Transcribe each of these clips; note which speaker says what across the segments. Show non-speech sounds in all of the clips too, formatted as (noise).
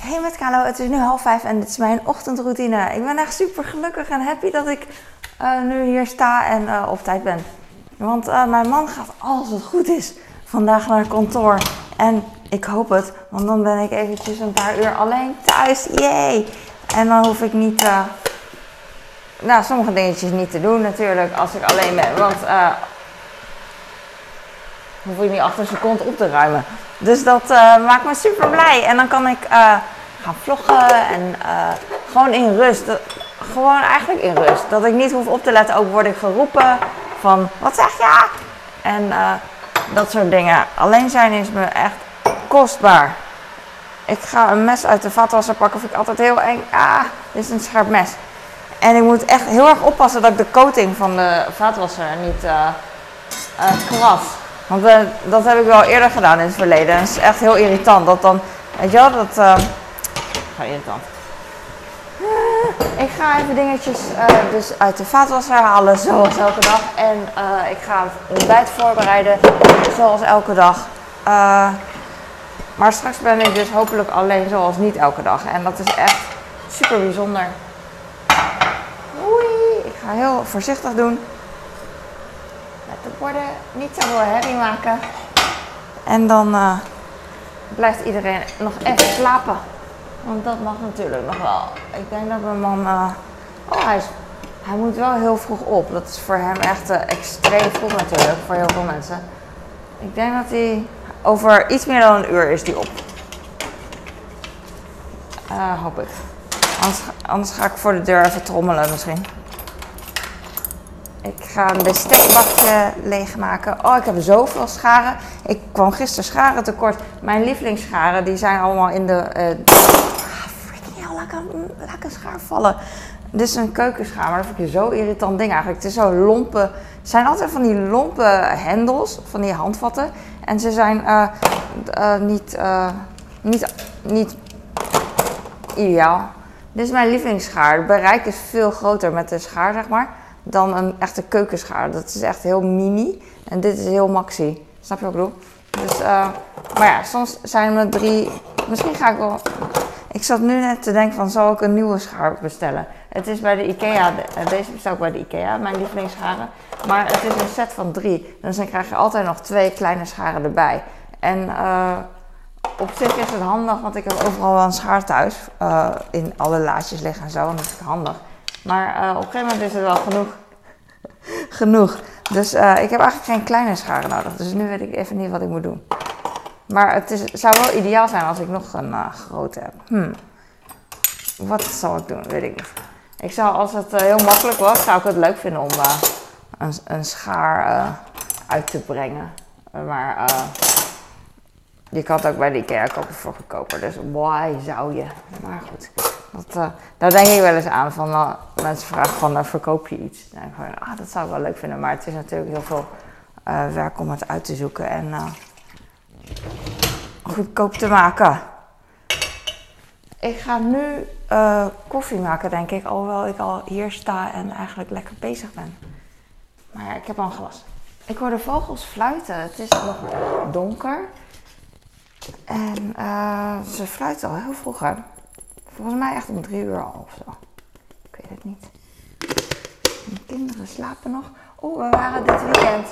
Speaker 1: Hey met Kalo, het is nu half vijf en dit is mijn ochtendroutine. Ik ben echt super gelukkig en happy dat ik uh, nu hier sta en uh, op tijd ben. Want uh, mijn man gaat, als het goed is, vandaag naar kantoor. En ik hoop het, want dan ben ik eventjes een paar uur alleen thuis. Yay! En dan hoef ik niet, nou, sommige dingetjes niet te doen natuurlijk als ik alleen ben. Want hoef je niet achter een seconde op te ruimen. Dus dat uh, maakt me super blij. En dan kan ik uh, gaan vloggen en uh, gewoon in rust. Gewoon eigenlijk in rust. Dat ik niet hoef op te letten. Ook word ik geroepen van wat zeg je? En dat soort dingen. Alleen zijn is me echt kostbaar. Ik ga een mes uit de vatwasser pakken. Vind ik altijd heel eng. Ah, dit is een scherp mes. En ik moet echt heel erg oppassen dat ik de coating van de vaatwasser niet kras. Want uh, dat heb ik wel eerder gedaan in het verleden. En het is echt heel irritant. Dat dan, weet je wel, dat... Uh, ga irritant. Ik ga even dingetjes dus uit de vaatwasser halen, zoals elke dag. En ik ga ontbijt voorbereiden, zoals elke dag. maar straks ben ik dus hopelijk alleen, zoals niet elke dag. En dat is echt super bijzonder. Oei, ik ga heel voorzichtig doen de borden niet veel herrie maken. En dan uh, blijft iedereen nog even slapen. Want dat mag natuurlijk nog wel. Ik denk dat mijn man. Uh, oh, hij, hij moet wel heel vroeg op. Dat is voor hem echt uh, extreem vroeg natuurlijk. Voor heel veel mensen. Ik denk dat hij. Over iets meer dan een uur is hij op. hoop ik. Anders, anders ga ik voor de deur even trommelen misschien. Ik ga een bestekbakje leegmaken. Oh, ik heb zoveel scharen. Ik kwam gisteren scharen tekort. Mijn lievelingsscharen, die zijn allemaal in de... Uh, ah, freaking hell, laat een, laat een schaar vallen. Dit is een keukenschaar, maar dat vind ik zo irritant ding eigenlijk. Het is zo lompe... Het zijn altijd van die lompe hendels, van die handvatten. En ze zijn uh, uh, niet, niet, niet ideaal. Dit is mijn lievelingsschaar. Het bereik is veel groter met de schaar, zeg maar dan een echte keukenschaar. Dat is echt heel mini. En dit is heel maxi. Snap je wat ik bedoel? Dus, uh, maar ja, soms zijn er drie. Misschien ga ik wel. Ik zat nu net te denken van, zal ik een nieuwe schaar bestellen? Het is bij de IKEA, eh, deze bestel ik bij de IKEA, mijn lievelingsscharen. Maar het is een set van drie. Dus dan krijg je altijd nog twee kleine scharen erbij. En uh, op zich is het handig, want ik heb overal wel een schaar thuis. In alle laadjes liggen en zo, en dat is handig. Maar uh, op een gegeven moment is het wel genoeg. (laughs) genoeg. Dus uh, ik heb eigenlijk geen kleine scharen nodig. Dus nu weet ik even niet wat ik moet doen. Maar het is, zou wel ideaal zijn als ik nog een uh, grote heb. Hmm. Wat zal ik doen? Weet ik niet. Ik zou, als het heel makkelijk was, zou ik het leuk vinden om een, een, schaar uit te brengen. Maar je kan het ook bij de IKEA kopen voor goedkoper. Dus why zou je? Maar goed. Dat, uh, daar denk ik wel eens aan. Van, uh, mensen vragen van, uh, verkoop je iets? Dan van, ah, dat zou ik wel leuk vinden. Maar het is natuurlijk heel veel werk om het uit te zoeken en goedkoop te maken. Ik ga nu koffie maken, denk ik. Alhoewel ik al hier sta en eigenlijk lekker bezig ben. Maar ja, ik heb al een glas. Ik hoor de vogels fluiten. Het is nog donker. En ze fluiten al heel vroeg. Volgens mij echt om drie uur al of zo. Ik weet het niet. Mijn kinderen slapen nog. Oh, we waren dit weekend.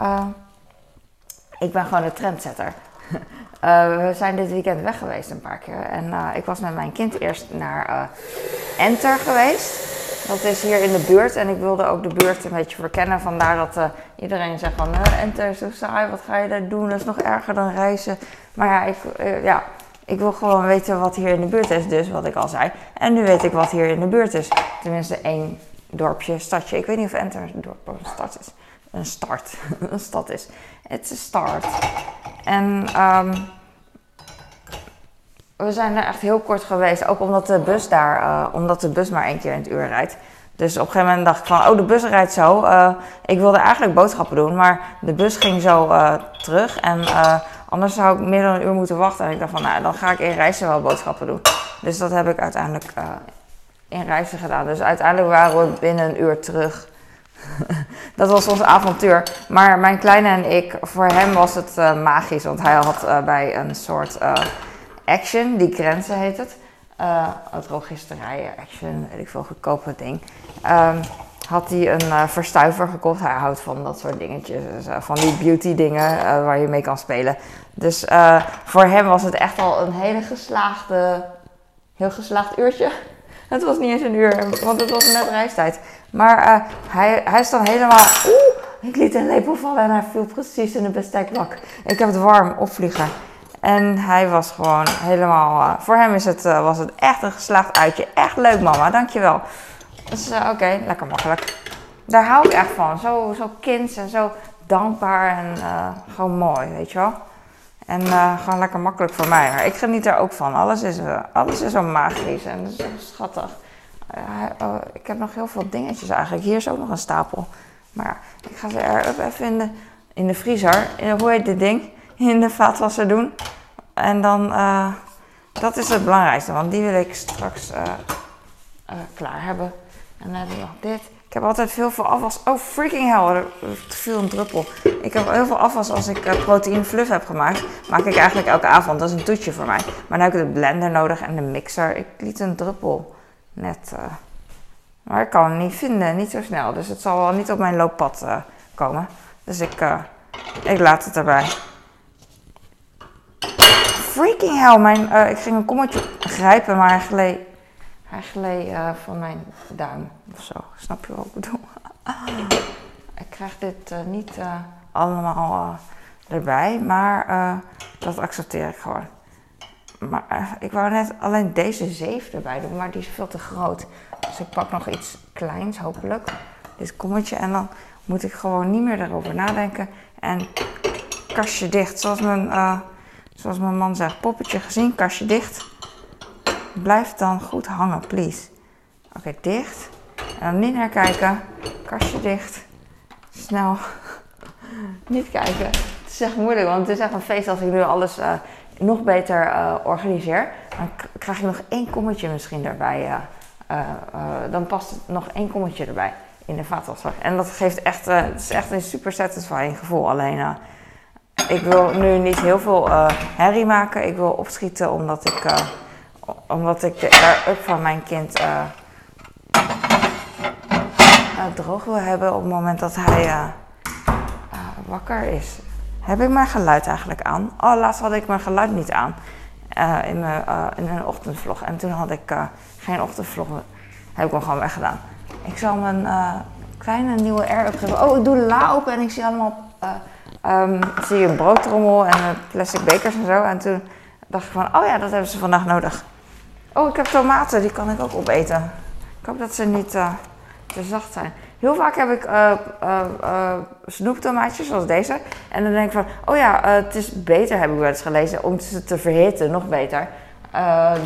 Speaker 1: Uh, ik ben gewoon een trendsetter. Uh, (laughs) we zijn dit weekend weg geweest een paar keer. En uh, ik was met mijn kind eerst naar Enter geweest. Dat is hier in de buurt. En ik wilde ook de buurt een beetje verkennen. Vandaar dat iedereen zegt van... Enter is zo saai, wat ga je daar doen? Dat is nog erger dan reizen. Maar ja, ik, ja ik wil gewoon weten wat hier in de buurt is, dus wat ik al zei. En nu weet ik wat hier in de buurt is. Tenminste één dorpje, stadje. Ik weet niet of Enter een dorp of een stad is. Een start, (laughs) een stad is. Het is start. En um, we zijn er echt heel kort geweest. Ook omdat de bus daar, uh, omdat de bus maar één keer in het uur rijdt. Dus op een gegeven moment dacht ik van, oh de bus rijdt zo. Uh, ik wilde eigenlijk boodschappen doen, maar de bus ging zo uh, terug. En Anders zou ik meer dan een uur moeten wachten. En ik dacht van, nou, dan ga ik in reizen wel boodschappen doen. Dus dat heb ik uiteindelijk uh, in reizen gedaan. Dus uiteindelijk waren we binnen een uur terug. (laughs) dat was ons avontuur. Maar mijn kleine en ik, voor hem was het uh, magisch. Want hij had uh, bij een soort Action, die grenzen heet het. Uh, drogisterij, Action, weet ik veel, goedkope ding. Um, had hij een uh, verstuiver gekocht. Hij houdt van dat soort dingetjes, dus, uh, van die beauty dingen uh, waar je mee kan spelen. Dus voor hem was het echt al een hele geslaagde, heel geslaagd uurtje. (laughs) Het was niet eens een uur, want het was net reistijd. Maar hij, hij is dan helemaal. Oeh, ik liet een lepel vallen en hij viel precies in de bestekbak. Ik heb het warm opvliegen. En hij was gewoon helemaal. voor hem is het, was het echt een geslaagd uitje. Echt leuk, mama, dankjewel. Dus uh, oké, lekker makkelijk. Daar hou ik echt van. Zo, zo kinds en zo dankbaar en uh, gewoon mooi, weet je wel. En uh, gewoon lekker makkelijk voor mij. Maar ik geniet er ook van. Alles is, alles is zo magisch en zo schattig. Oh, ik heb nog heel veel dingetjes eigenlijk. Hier is ook nog een stapel. Maar ik ga ze er even in de, in de vriezer. Hoe heet dit ding? (laughs) In de vaatwasser doen. En dan, dat is het belangrijkste. Want die wil ik straks klaar hebben. En dan heb ik nog dit. Ik heb altijd veel afwas. Oh, freaking hell. Er viel een druppel. Ik heb heel veel afwas als ik uh, proteïne fluff heb gemaakt. Maak ik eigenlijk elke avond. Dat is een toetje voor mij. Maar dan heb ik de blender nodig en de mixer. Ik liet een druppel net. Uh, maar ik kan het niet vinden. Niet zo snel. Dus het zal wel niet op mijn looppad uh, komen. Dus ik, ik laat het erbij. Freaking hell. Mijn, ik ging een kommetje grijpen, maar hij gleed hij gleed uh, van mijn duim of zo. Snap je wat ik bedoel? ik krijg dit uh, niet uh, allemaal erbij, maar dat accepteer ik gewoon. Maar ik wou net alleen deze zeef erbij doen, maar die is veel te groot. Dus ik pak nog iets kleins, hopelijk. Dit kommetje. En dan moet ik gewoon niet meer erover nadenken. En kastje dicht. Zoals mijn, zoals mijn man zegt, poppetje gezien, kastje dicht. Blijf dan goed hangen, please. Oké, dicht. En dan niet naar kijken. Kastje dicht. Snel. (laughs) niet kijken. Het is echt moeilijk, want het is echt een feest als ik nu alles uh, nog beter uh, organiseer. Dan krijg ik nog één kommetje misschien erbij. Uh, dan past nog één kommetje erbij in de vaatwasser. En dat geeft echt, het is echt een super satisfying gevoel. Alleen, ik wil nu niet heel veel herrie maken. Ik wil opschieten omdat ik omdat ik de air-up van mijn kind uh, uh, droog wil hebben op het moment dat hij uh, wakker is. Heb ik mijn geluid eigenlijk aan? Oh, laatst had ik mijn geluid niet aan in, mijn, in een ochtendvlog. En toen had ik geen ochtendvlog. Heb ik hem gewoon weggedaan. Ik zal mijn kleine nieuwe air-up geven. Oh, ik doe de la open en ik zie allemaal... Um, zie een broodtrommel en plastic bekers en zo. En toen dacht ik van, oh ja, dat hebben ze vandaag nodig. Oh, ik heb tomaten, die kan ik ook opeten. Ik hoop dat ze niet uh, te zacht zijn. Heel vaak heb ik uh, uh, snoeptomaatjes zoals deze. En dan denk ik van, oh ja, het is beter, heb ik wel eens gelezen, om ze te verhitten, nog beter.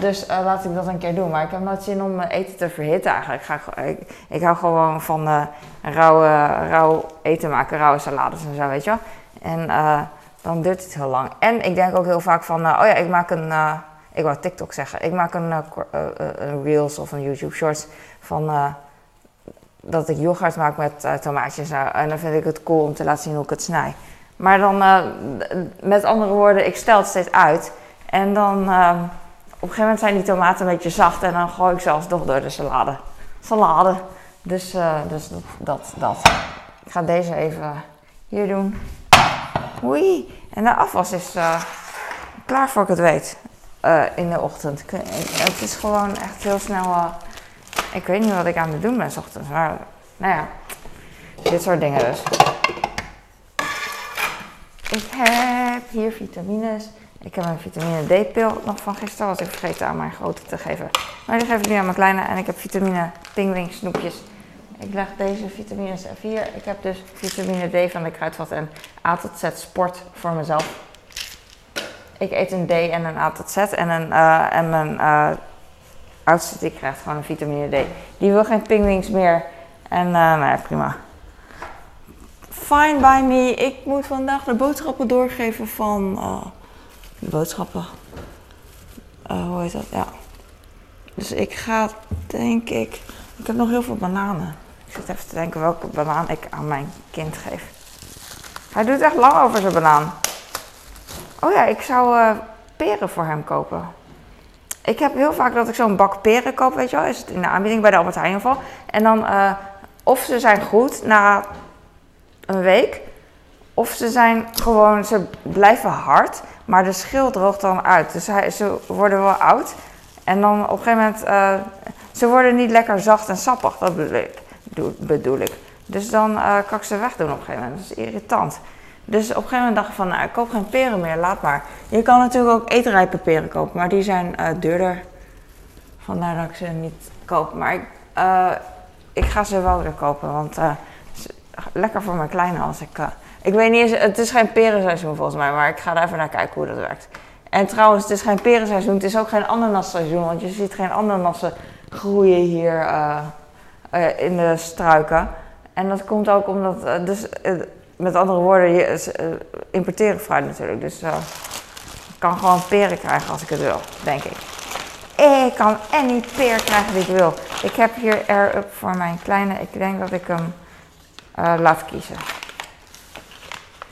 Speaker 1: dus laat ik dat een keer doen. Maar ik heb nooit zin om eten te verhitten eigenlijk. Ik, ga, ik, ik hou gewoon van rauwe, rauw eten maken, rauwe salades en zo, weet je wel. En dan duurt het heel lang. En ik denk ook heel vaak van, oh ja, ik maak een ik wou TikTok zeggen. Ik maak een, uh, een Reels of een YouTube Shorts van dat ik yoghurt maak met tomaatjes. en dan vind ik het cool om te laten zien hoe ik het snij. Maar dan, met andere woorden, ik stel het steeds uit. En dan, op een gegeven moment zijn die tomaten een beetje zacht. En dan gooi ik zelfs toch door de salade. Salade. Dus, dus dat, dat, dat. Ik ga deze even hier doen. Oei. En de afwas is klaar voor ik het weet. Uh, in de ochtend. Het is gewoon echt heel snel. Ik weet niet wat ik aan het doen ben s ochtends. Maar nou ja, dit soort dingen dus. Ik heb hier vitamines. Ik heb een vitamine D-pil nog van gisteren. Was ik vergeten aan mijn grote te geven. Maar die geef ik nu aan mijn kleine. En ik heb vitamine pingwing snoepjes. Ik leg deze vitamines even hier. Ik heb dus vitamine D van de kruidvat en A tot Z sport voor mezelf. Ik eet een D en een A tot Z. En, een, uh, en mijn uh, oudste die krijgt gewoon een vitamine D. Die wil geen pingwings meer. En uh, nou ja, prima. Fine by me. Ik moet vandaag de boodschappen doorgeven van... de boodschappen. hoe heet dat? Ja. Dus ik ga, denk ik... Ik heb nog heel veel bananen. Ik zit even te denken welke banaan ik aan mijn kind geef. Hij doet echt lang over zijn banaan. Oh ja, ik zou uh, peren voor hem kopen. Ik heb heel vaak dat ik zo'n bak peren koop, weet je wel. Is het in de aanbieding bij de Albert Heijn. En dan, eh, of ze zijn goed na een week. Of ze zijn gewoon, ze blijven hard. Maar de schil droogt dan uit. Dus hij, ze worden wel oud. En dan op een gegeven moment, eh, ze worden niet lekker zacht en sappig. Dat bedoel ik. doe- bedoel ik. Dus dan eh, kan ik ze wegdoen op een gegeven moment. Dat is irritant. Dus op een gegeven moment dacht ik van, nou, ik koop geen peren meer, laat maar. Je kan natuurlijk ook eetrijpe peren kopen, maar die zijn eh, duurder. Vandaar dat ik ze niet koop. Maar ik, eh, ik ga ze wel weer kopen, want eh, ze- lekker voor mijn kleine als ik... ik weet niet eens, het is geen perenseizoen volgens mij, maar ik ga er even naar kijken hoe dat werkt. En trouwens, het is geen perenseizoen, het is ook geen ananasseizoen, want je ziet geen ananassen groeien hier in de struiken. En dat komt ook omdat, dus met andere woorden, je ze, eh, importeren fruit natuurlijk. Dus eh, ik kan gewoon peren krijgen als ik het wil, denk ik. Ik kan any peer krijgen die ik wil. Ik heb hier Air Up voor mijn kleine. Ik denk dat ik hem eh, laat kiezen.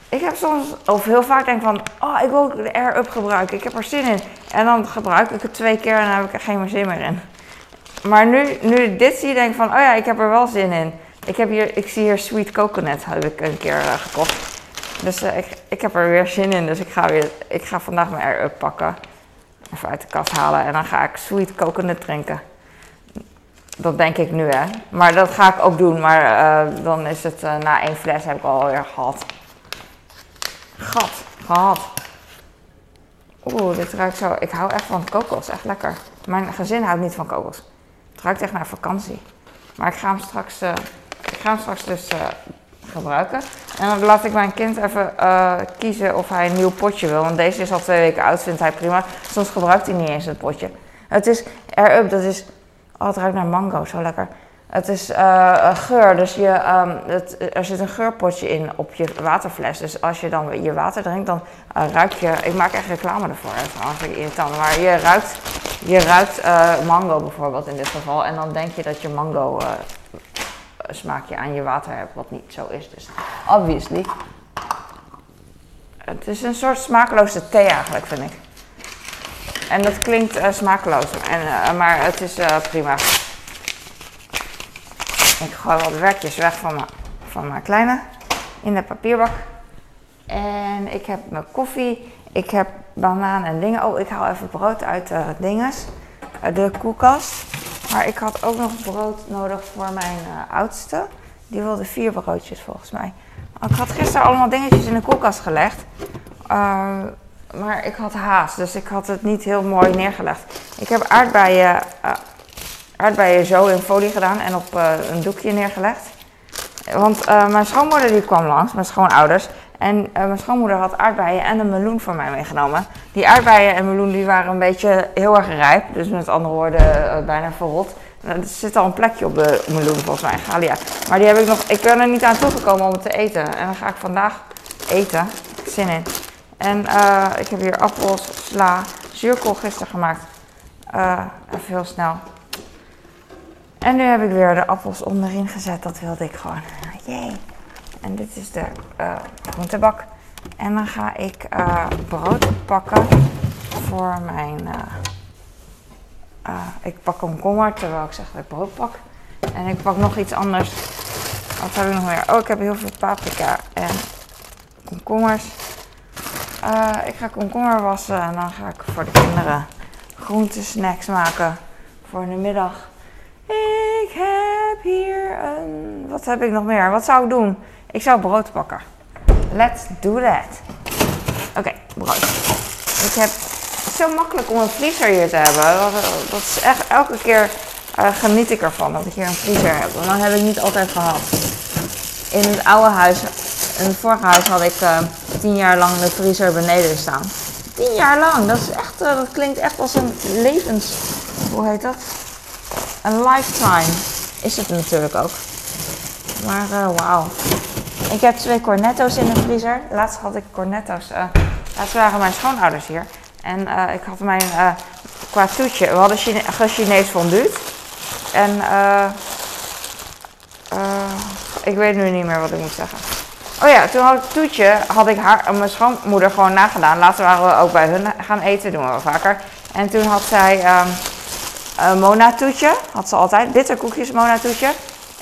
Speaker 1: Ik heb soms, of heel vaak denk van, oh, ik wil de Air Up gebruiken. Ik heb er zin in. En dan gebruik ik het twee keer en dan heb ik er geen meer zin meer in. Maar nu, nu dit zie, denk ik van, oh ja, ik heb er wel zin in. Ik, heb hier, ik zie hier Sweet Coconut, heb ik een keer eh, gekocht. Dus eh, ik, ik heb er weer zin in. Dus ik ga, weer, ik ga vandaag mijn Air Up pakken. Even uit de kast halen. En dan ga ik Sweet Coconut drinken. Dat denk ik nu, hè. Maar dat ga ik ook doen. Maar eh, dan is het na één fles heb ik alweer gehad. Gat, gehad. Oeh, dit ruikt zo. Ik hou echt van kokos. Echt lekker. Mijn gezin houdt niet van kokos. Het ruikt echt naar vakantie. Maar ik ga hem straks, ik ga hem straks dus eh, gebruiken. En dan laat ik mijn kind even eh, kiezen of hij een nieuw potje wil. Want deze is al twee weken oud, vindt hij prima. Soms gebruikt hij niet eens het potje. Het is Air Up, dat is... Oh, het ruikt naar mango, zo lekker. Het is eh, geur, dus je, ehm, het, er zit een geurpotje in op je waterfles. Dus als je dan je water drinkt, dan ruik je... Ik maak echt reclame ervoor, trouwens, irritant. Maar je ruikt, je ruikt mango bijvoorbeeld in dit geval. En dan denk je dat je mango smaakje aan je water hebt, wat niet zo is. Dus obviously. Het is een soort smakeloze thee eigenlijk, vind ik. En dat klinkt eh, smakeloos, en, eh, maar het is eh, prima. Ik gooi wat werkjes weg van mijn, van mijn kleine in de papierbak. En ik heb mijn koffie, ik heb banaan en dingen. Oh, ik haal even brood uit de dinges, uit de koelkast. Maar ik had ook nog brood nodig voor mijn eh, oudste. Die wilde vier broodjes volgens mij. Ik had gisteren allemaal dingetjes in de koelkast gelegd. Eh, maar ik had haast, dus ik had het niet heel mooi neergelegd. Ik heb aardbeien, eh, aardbeien zo in folie gedaan en op een doekje neergelegd. Want mijn schoonmoeder die kwam langs, mijn schoonouders. En eh, mijn schoonmoeder had aardbeien en een meloen voor mij meegenomen. Die aardbeien en meloen die waren een beetje heel erg rijp. Dus met andere woorden eh, bijna verrot. Nou, Er zit al een plekje op de meloen volgens mij, Galia. Maar die heb ik nog, ik ben er niet aan toegekomen om het te eten. En dan ga ik vandaag eten. Zin in. En eh, ik heb hier appels, sla, zuurkool gisteren gemaakt. Even heel snel. En nu heb ik weer de appels onderin gezet. Dat wilde ik gewoon. Jee. En dit is de eh, groentebak. En dan ga ik eh, brood pakken voor mijn... eh, ik pak komkommer terwijl ik zeg dat ik brood pak. En ik pak nog iets anders. Wat heb ik nog meer? Oh, ik heb heel veel paprika en komkommers. Ik ga komkommer wassen en dan ga ik voor de kinderen groentesnacks maken voor de middag. Ik heb hier een. Wat heb ik nog meer? Wat zou ik doen? Ik zou brood pakken. Let's do that. Oké, brood. Ik heb het zo makkelijk om een vriezer hier te hebben. Dat, is echt elke keer eh, geniet ik ervan dat ik hier een vriezer heb. En dat heb ik niet altijd gehad. In het oude huis, in het vorige huis had ik eh, tien jaar lang de vriezer beneden staan. Tien jaar lang, dat is echt, eh, dat klinkt echt als een levens, hoe heet dat? Een lifetime is het natuurlijk ook. Maar wauw. Ik heb twee cornetto's in de vriezer. Laatst had ik cornetto's. eh laatst waren mijn schoonouders hier. En eh, ik had mijn eh qua toetje. We hadden Chine Chinees fonduut. En ik weet nu niet meer wat ik moet zeggen. Oh ja, toen had ik Toetje, had ik haar, mijn schoonmoeder gewoon nagedaan. Later waren we ook bij hun gaan eten, doen we vaker. En toen had zij um, een Mona Toetje, had ze altijd. Bitterkoekjes Mona Toetje.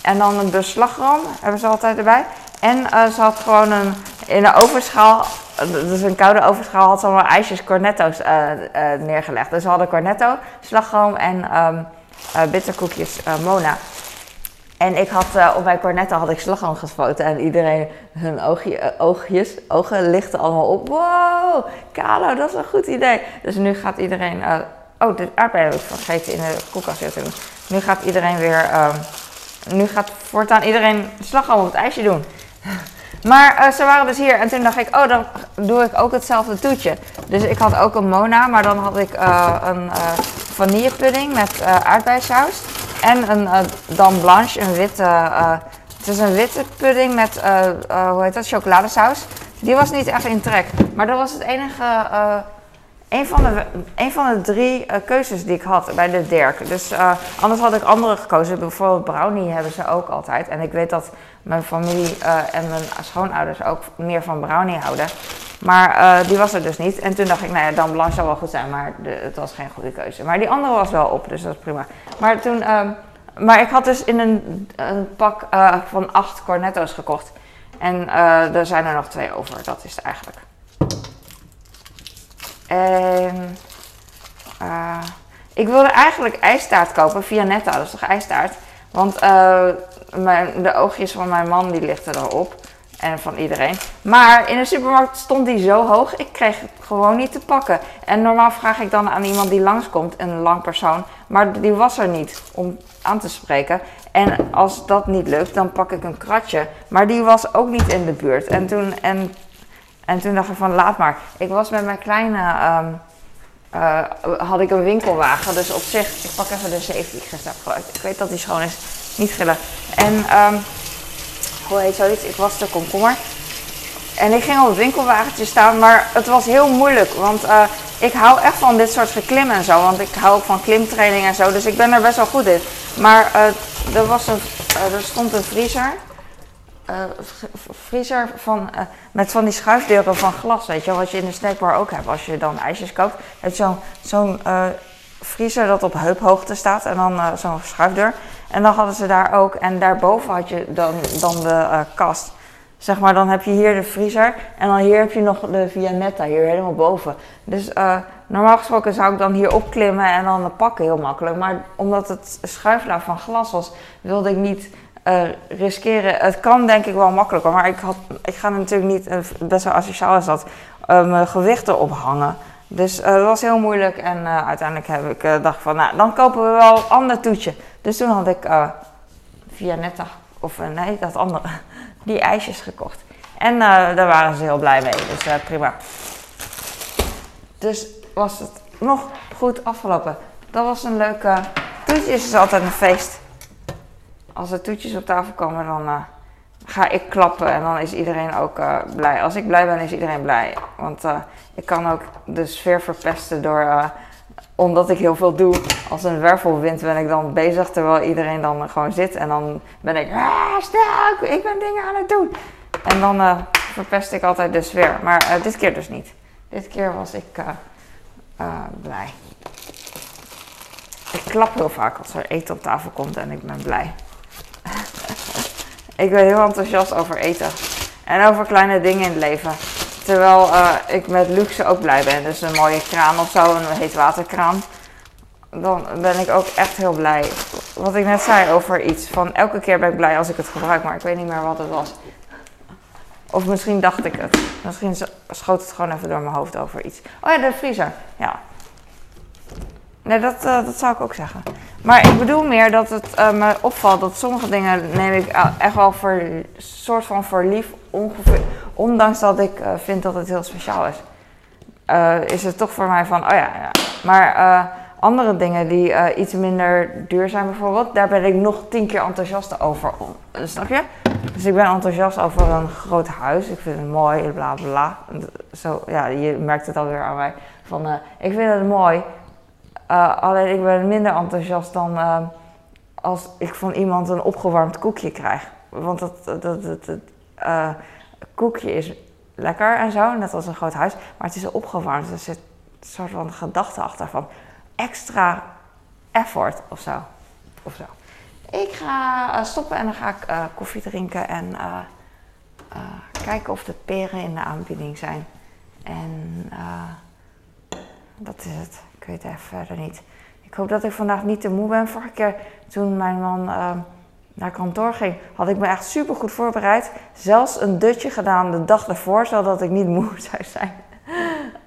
Speaker 1: En dan een beslagroom hebben ze altijd erbij. En uh, ze had gewoon een, in een overschaal, dus een koude overschaal, had ze allemaal ijsjes cornetto's uh, neergelegd. Dus ze hadden cornetto, slagroom en um, bitterkoekjes Mona. En ik had op mijn cornetto had ik slagroom gespoten en iedereen hun oogje, oogjes, ogen lichten allemaal op. Wow, Kalo, dat is een goed idee. Dus nu gaat iedereen. Oh, de aardbeien heb ik vergeten in de koelkast te doen. Nu gaat iedereen weer. Um, nu gaat voortaan iedereen slagroom op het ijsje doen. Maar ze waren dus hier en toen dacht ik, oh, dan doe ik ook hetzelfde toetje. Dus ik had ook een Mona, maar dan had ik een vanillepudding met aardbeiensaus. En een uh, dame blanche, een witte. Uh, het is een witte pudding met, uh, hoe heet dat, chocoladesaus. Die was niet echt in trek. Maar dat was het enige, een, van de, van de drie keuzes die ik had bij de Dirk. Dus anders had ik andere gekozen. Bijvoorbeeld brownie hebben ze ook altijd. En ik weet dat mijn familie en mijn schoonouders ook meer van brownie houden. Maar die was er dus niet. En toen dacht ik, nou ja, dan blanche zou wel goed zijn, maar de, het was geen goede keuze. Maar die andere was wel op, dus dat is prima. Maar toen, uh, maar ik had dus in een, een pak van acht cornetto's gekocht. En er zijn er nog twee over, dat is het eigenlijk. En ik wilde eigenlijk ijstaart kopen via Netta, dat is toch ijstaart? Want mijn, de oogjes van mijn man die lichten erop. En van iedereen. Maar in de supermarkt stond die zo hoog, ik kreeg het gewoon niet te pakken. En normaal vraag ik dan aan iemand die langskomt, een lang persoon. Maar die was er niet om aan te spreken. En als dat niet lukt, dan pak ik een kratje. Maar die was ook niet in de buurt. En toen, en, en toen dacht ik van laat maar. Ik was met mijn kleine. Um, uh, had ik een winkelwagen. Dus op zich, ik pak even de zeef die ik gisteren heb gebruikt. Ik weet dat die schoon is. Niet gillen. En um, hoe heet zoiets? Ik was de komkommer. En ik ging op het winkelwagentje staan, maar het was heel moeilijk. Want uh, ik hou echt van dit soort geklimmen en zo. Want ik hou ook van klimtraining en zo. Dus ik ben er best wel goed in. Maar uh, er, was er stond een vriezer. Vriezer van, met van die schuifdeuren van glas, weet je Wat je in de snackbar ook hebt als je dan ijsjes koopt. Het zo'n zo'n vriezer dat op heuphoogte staat en dan zo'n schuifdeur. En dan hadden ze daar ook, en daarboven had je dan, dan de kast. Zeg maar, dan heb je hier de vriezer en dan hier heb je nog de Vianetta, hier helemaal boven. Dus normaal gesproken zou ik dan hier opklimmen en dan pakken heel makkelijk. Maar omdat het schuiflaar van glas was, wilde ik niet uh, riskeren. Het kan denk ik wel makkelijker, maar ik, had, ik ga natuurlijk niet, best wel asociaal is dat, mijn gewichten ophangen. Dus dat was heel moeilijk en uiteindelijk heb ik dacht van, nou, dan kopen we wel een ander toetje. Dus toen had ik via Netta, of nee, dat andere, (laughs) die ijsjes gekocht. En daar waren ze heel blij mee, dus prima. Dus was het nog goed afgelopen. Dat was een leuke, toetjes is altijd een feest. Als er toetjes op tafel komen, dan ga ik klappen en dan is iedereen ook uh, blij. Als ik blij ben, is iedereen blij. Want uh, ik kan ook de sfeer verpesten door, omdat ik heel veel doe. Als een wervelwind ben ik dan bezig, terwijl iedereen dan gewoon zit. En dan ben ik, ah, stil, ik ben dingen aan het doen. En dan verpest ik altijd de sfeer. Maar dit keer dus niet. Dit keer was ik blij. Ik klap heel vaak als er eten op tafel komt en ik ben blij. Ik ben heel enthousiast over eten. En over kleine dingen in het leven. Terwijl uh, ik met luxe ook blij ben. Dus een mooie kraan of zo, een heetwaterkraan. Dan ben ik ook echt heel blij. Wat ik net zei over iets. Van elke keer ben ik blij als ik het gebruik, maar ik weet niet meer wat het was. Of misschien dacht ik het. Misschien schoot het gewoon even door mijn hoofd over iets. Oh ja, de vriezer. Ja. Nee, dat, uh, dat zou ik ook zeggen. Maar ik bedoel meer dat het uh, me opvalt dat sommige dingen neem ik echt wel voor soort van voor lief, ongeveer, ondanks dat ik vind dat het heel speciaal is. Is het toch voor mij van, oh ja, ja. Maar andere dingen die iets minder duur zijn bijvoorbeeld, daar ben ik nog tien keer enthousiast over. Snap je? Dus ik ben enthousiast over een groot huis. Ik vind het mooi, bla bla. Zo, ja, je merkt het alweer aan mij. Van, ik vind het mooi, uh, alleen ik ben minder enthousiast dan uh, als ik van iemand een opgewarmd koekje krijg. Want dat, dat, uh, koekje is lekker en zo, net als een groot huis. Maar het is opgewarmd. Dus er zit een soort van gedachte achter van extra effort of zo. Of zo. Ik ga eh, stoppen en dan ga ik eh, koffie drinken en kijken of de peren in de aanbieding zijn. En dat is het. Weet even verder niet. Ik hoop dat ik vandaag niet te moe ben. Vorige keer toen mijn man naar kantoor ging, had ik me echt super goed voorbereid. Zelfs een dutje gedaan de dag ervoor, zodat ik niet (laughs) moe zou zijn.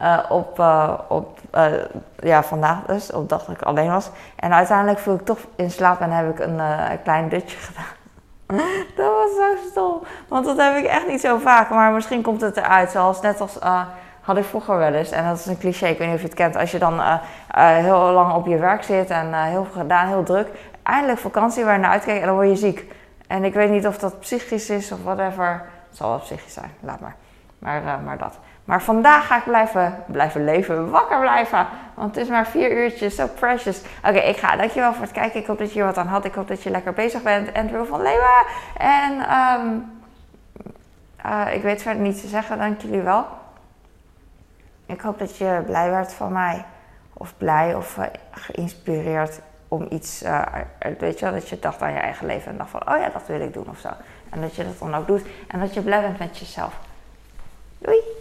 Speaker 1: Uh, op, uh, op uh, ja, vandaag dus, op dag dat ik alleen was. En uiteindelijk viel ik toch in slaap en heb ik een klein dutje (laughs) gedaan. dat was zo stom, want dat heb ik echt niet zo vaak. Maar misschien komt het eruit, zoals net als had ik vroeger wel eens. En dat is een cliché, ik weet niet of je het kent. Als je dan heel lang op je werk zit en heel veel gedaan, heel druk. Eindelijk vakantie waar je naar uitkijkt en dan word je ziek. En ik weet niet of dat psychisch is of whatever. Het zal wel psychisch zijn, laat maar. Maar, maar dat. Maar vandaag ga ik blijven, blijven leven, wakker blijven. Want het is maar vier uurtjes, so precious. Oké, ik ga. Dankjewel voor het kijken. Ik hoop dat je hier wat aan had. Ik hoop dat je lekker bezig bent. Andrew van Leeuwen. En uh, ik weet verder niet te zeggen. Dank jullie wel. Ik hoop dat je blij werd van mij. Of blij of uh, geïnspireerd om iets, uh, weet je wel, dat je dacht aan je eigen leven en dacht van, oh ja, dat wil ik doen of zo. En dat je dat dan ook doet en dat je blij bent met jezelf. Doei!